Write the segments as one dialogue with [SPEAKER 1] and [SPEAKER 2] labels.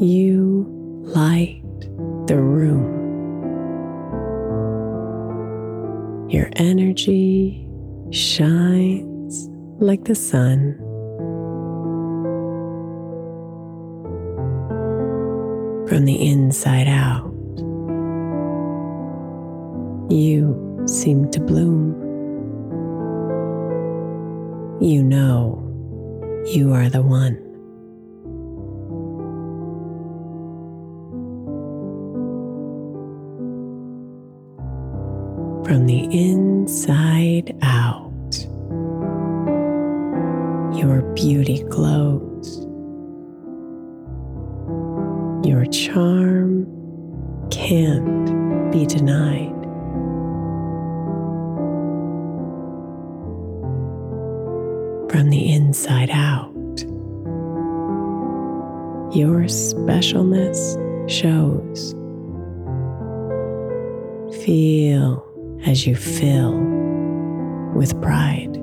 [SPEAKER 1] You light the room. Your energy shines like the sun. From the inside out, you seem to bloom. You know you are the one. Inside out, your beauty glows. Your charm can't be denied. From the inside out, your specialness shows. Feel as you fill with pride.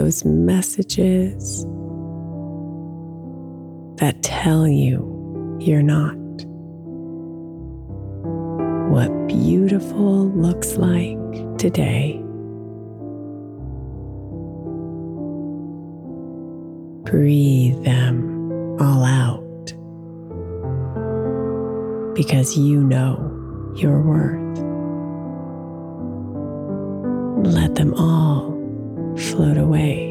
[SPEAKER 1] Those messages that tell you you're not. What beautiful looks like today. Breathe them all out because you know your worth. Let them all float away.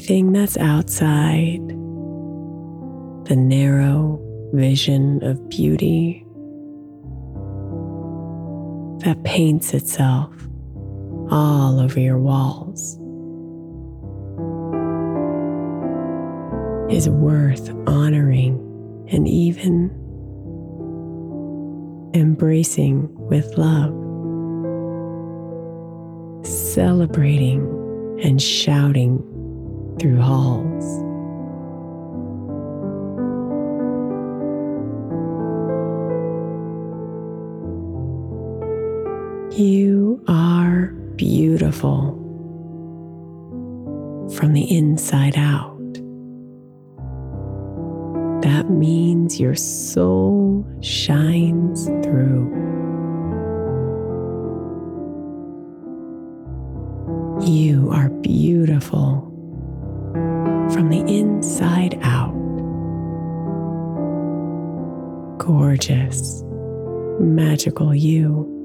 [SPEAKER 1] Everything that's outside, the narrow vision of beauty that paints itself all over your walls, is worth honoring and even embracing with love, celebrating and shouting through halls. You are beautiful from the inside out. That means your soul shines through. You are beautiful from the inside out. Gorgeous, magical you.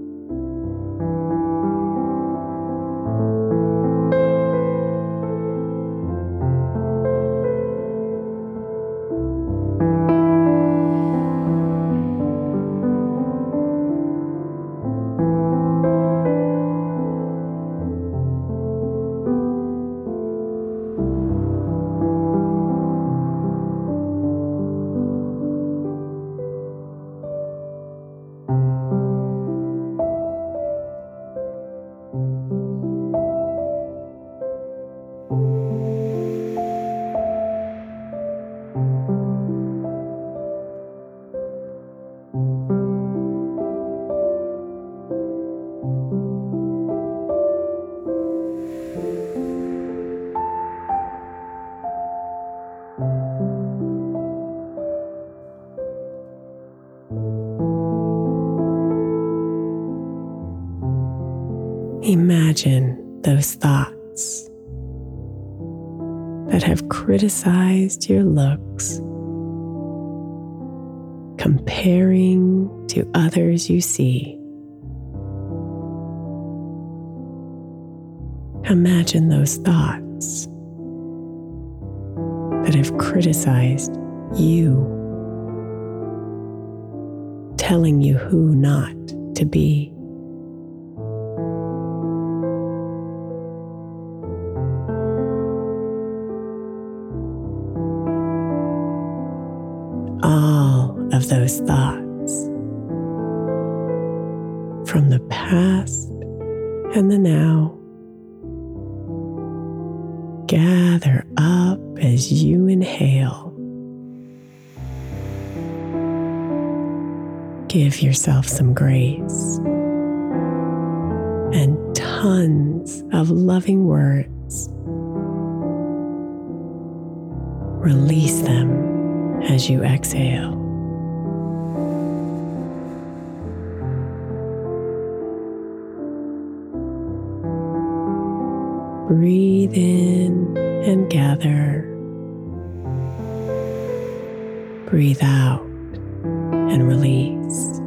[SPEAKER 1] Criticized your looks, comparing to others you see. Imagine those thoughts that have criticized you, telling you who not to be. Of those thoughts from the past and the now. Gather up as you inhale. Give yourself some grace and tons of loving words. Release them as you exhale. Breathe in and gather. Breathe out and release.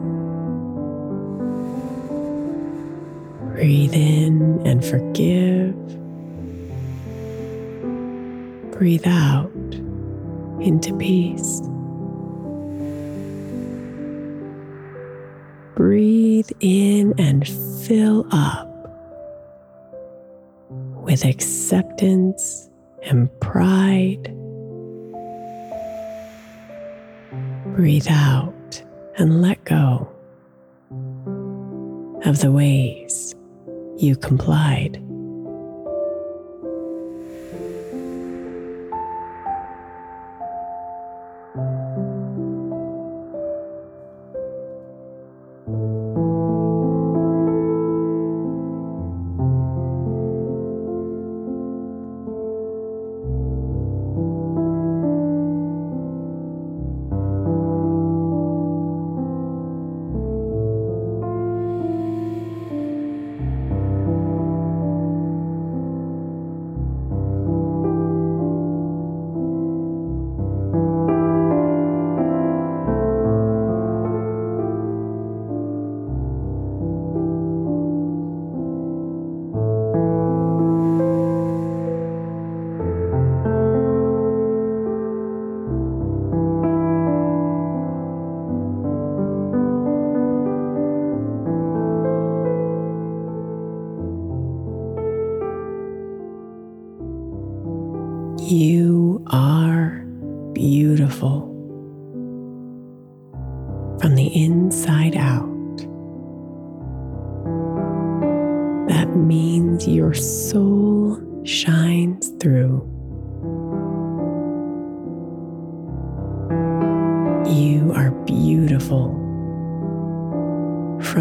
[SPEAKER 1] Breathe in and forgive. Breathe out into peace. Breathe in and fill up with acceptance and pride. Breathe out and let go of the ways you complied.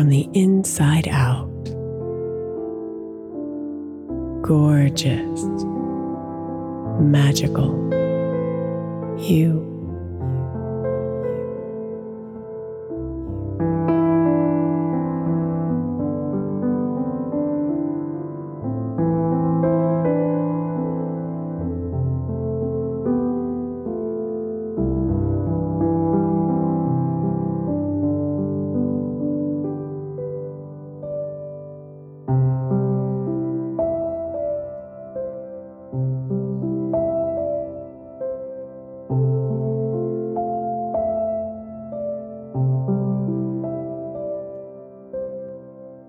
[SPEAKER 1] From the inside out. Gorgeous magical you.